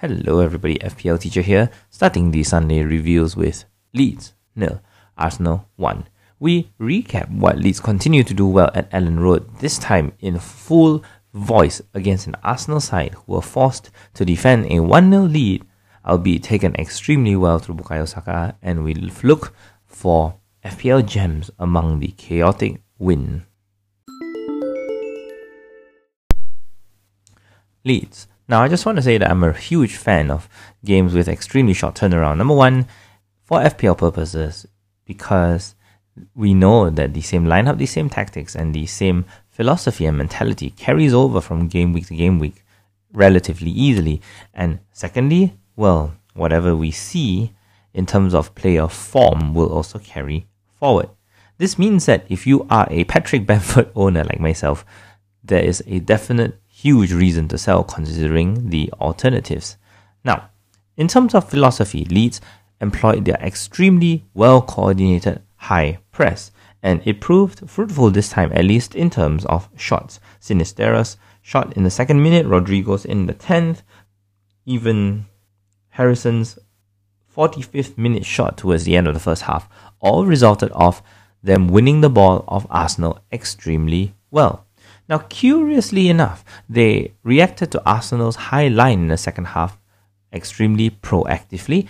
Hello, everybody. FPL teacher here, starting the Sunday reviews with Leeds nil, Arsenal one. We recap what Leeds continue to do well at Elland Road, this time in full voice against an Arsenal side who were forced to defend a 1 0 lead, albeit taken extremely well through Bukayo Saka, and we look for FPL gems among the chaotic win. Leeds now, I just want to say that I'm a huge fan of games with extremely short turnaround. Number one, for FPL purposes, because we know that the same lineup, the same tactics, and the same philosophy and mentality carries over from game week to game week relatively easily. And secondly, well, whatever we see in terms of player form will also carry forward. This means that if you are a Patrick Bamford owner like myself, there is a definite huge reason to sell considering the alternatives. Now, in terms of philosophy, Leeds employed their extremely well coordinated high press, and it proved fruitful this time, at least in terms of shots. Sinisterra's shot in the second minute, Rodrigo's in the 10th, even Harrison's 45th minute shot towards the end of the first half, all resulted of them winning the ball of Arsenal extremely well. Now, curiously enough, they reacted to Arsenal's high line in the second half extremely proactively,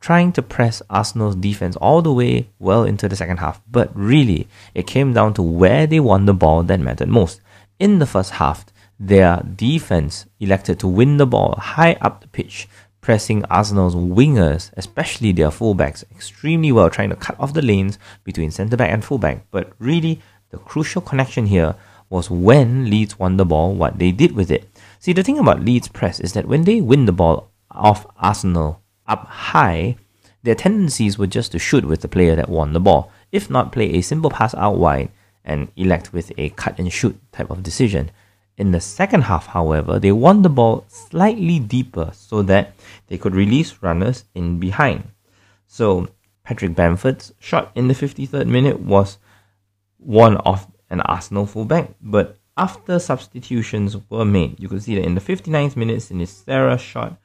trying to press Arsenal's defense all the way well into the second half. But really, it came down to where they won the ball that mattered most. In the first half, their defense elected to win the ball high up the pitch, pressing Arsenal's wingers, especially their fullbacks, extremely well, trying to cut off the lanes between centre back and fullback. But really, the crucial connection here was when Leeds won the ball, what they did with it. See, the thing about Leeds press is that when they win the ball off Arsenal up high, their tendencies were just to shoot with the player that won the ball, if not play a simple pass out wide and elect with a cut and shoot type of decision. In the second half, however, they won the ball slightly deeper so that they could release runners in behind. So, Patrick Bamford's shot in the 53rd minute was one of an Arsenal fullback. But after substitutions were made, you could see that in the 59th minute, Sinisterra shot,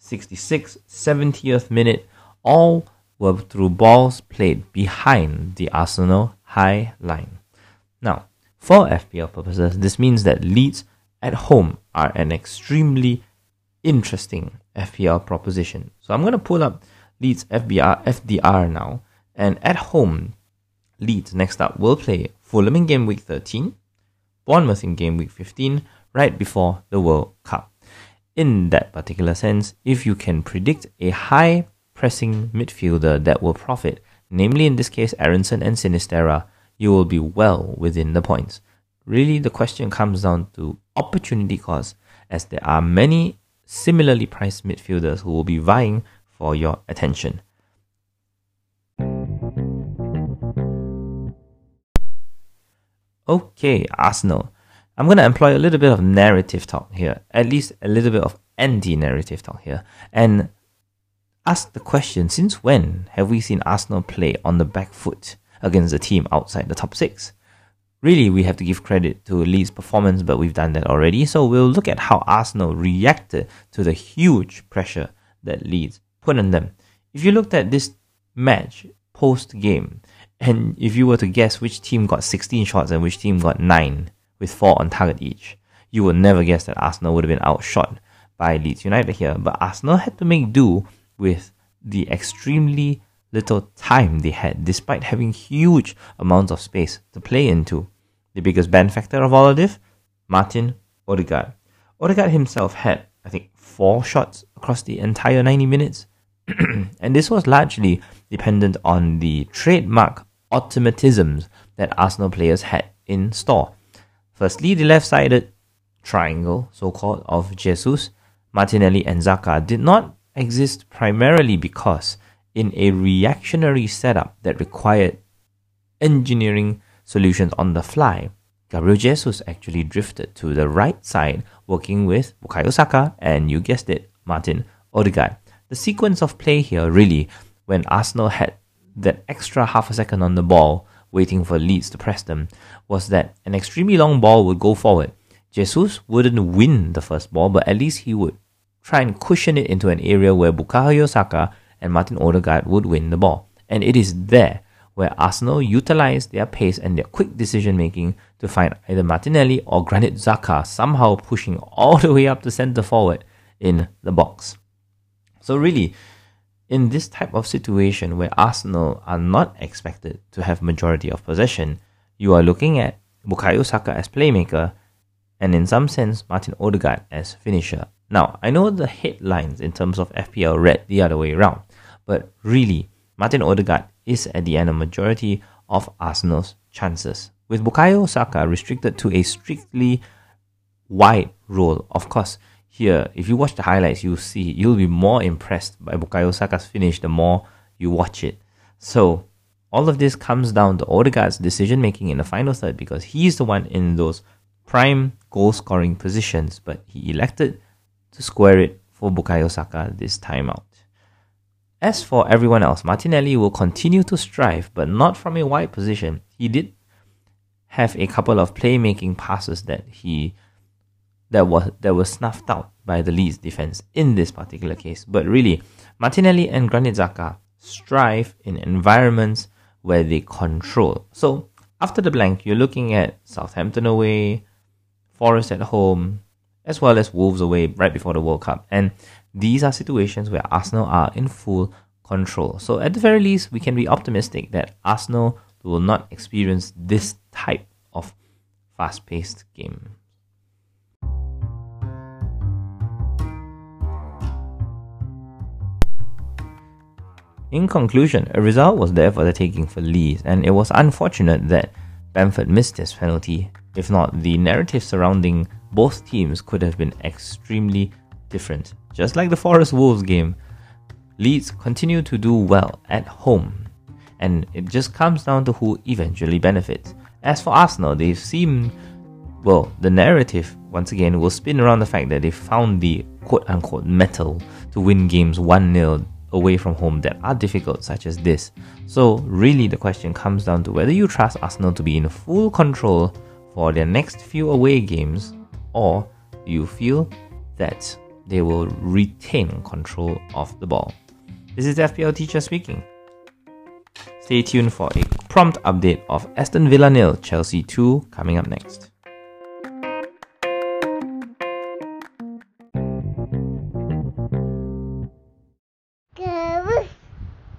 66th, 70th minute, all were through balls played behind the Arsenal high line. Now, for FPL purposes, this means that Leeds at home are an extremely interesting FPL proposition. So I'm going to pull up Leeds FBR FDR now, and at home, Leeds next up will play Fulham in game week 13, Bournemouth in game week 15, right before the World Cup. In that particular sense, if you can predict a high pressing midfielder that will profit, namely in this case Aaronson and Sinisterra, you will be well within the points. Really, the question comes down to opportunity cost, as there are many similarly priced midfielders who will be vying for your attention. Okay, Arsenal. I'm going to employ a little bit of narrative talk here, at least a little bit of anti narrative talk here, and ask the question since when have we seen Arsenal play on the back foot against a team outside the top six? Really, we have to give credit to Leeds' performance, but we've done that already. So we'll look at how Arsenal reacted to the huge pressure that Leeds put on them. If you looked at this match post game, and if you were to guess which team got 16 shots and which team got 9, with 4 on target each, you would never guess that Arsenal would have been outshot by Leeds United here. But Arsenal had to make do with the extremely little time they had, despite having huge amounts of space to play into. The biggest benefactor of all of this, Martin Odegaard. Odegaard himself had, I think, four shots across the entire 90 minutes. and this was largely dependent on the trademark automatisms that Arsenal players had in store. Firstly, the left sided triangle, so called, of Jesus, Martinelli, and Xhaka did not exist primarily because, in a reactionary setup that required engineering solutions on the fly, Gabriel Jesus actually drifted to the right side, working with Bukayo Saka and, you guessed it, Martin Odegaard. The sequence of play here really, when Arsenal had that extra half a second on the ball, waiting for Leeds to press them, was that an extremely long ball would go forward. Jesus wouldn't win the first ball, but at least he would try and cushion it into an area where Bukayo Saka and Martin Odegaard would win the ball. And it is there where Arsenal utilised their pace and their quick decision making to find either Martinelli or Granit Xhaka somehow pushing all the way up to centre forward in the box. So really, in this type of situation where Arsenal are not expected to have majority of possession, you are looking at Bukayo Saka as playmaker and in some sense Martin Odegaard as finisher. Now, I know the headlines in terms of FPL read the other way around, but really, Martin Odegaard is at the end a majority of Arsenal's chances. With Bukayo Saka restricted to a strictly wide role, of course, here, if you watch the highlights, you'll see you'll be more impressed by Bukayo Saka's finish the more you watch it. So, all of this comes down to Odegaard's decision making in the final third because he's the one in those prime goal scoring positions, but he elected to square it for Bukayo Saka this time out. As for everyone else, Martinelli will continue to strive, but not from a wide position. He did have a couple of playmaking passes that he that was that was snuffed out by the Leeds defense in this particular case. But really, Martinelli and Granit Xhaka strive in environments where they control. So after the blank, you're looking at Southampton away, Forest at home, as well as Wolves away right before the World Cup. And these are situations where Arsenal are in full control. So, at the very least, we can be optimistic that Arsenal will not experience this type of fast paced game. In conclusion, a result was there for the taking for Leeds, and it was unfortunate that Bamford missed his penalty. If not, the narrative surrounding both teams could have been extremely different. Just like the Forest Wolves game, Leeds continue to do well at home, and it just comes down to who eventually benefits. As for Arsenal, they seem well, the narrative once again will spin around the fact that they found the quote unquote mettle to win games 1 0 away from home that are difficult, such as this. So, really, the question comes down to whether you trust Arsenal to be in full control for their next few away games, or you feel that they will retain control of the ball. This is FPL teacher speaking. Stay tuned for a prompt update of Aston Villa nil, Chelsea 2 coming up next.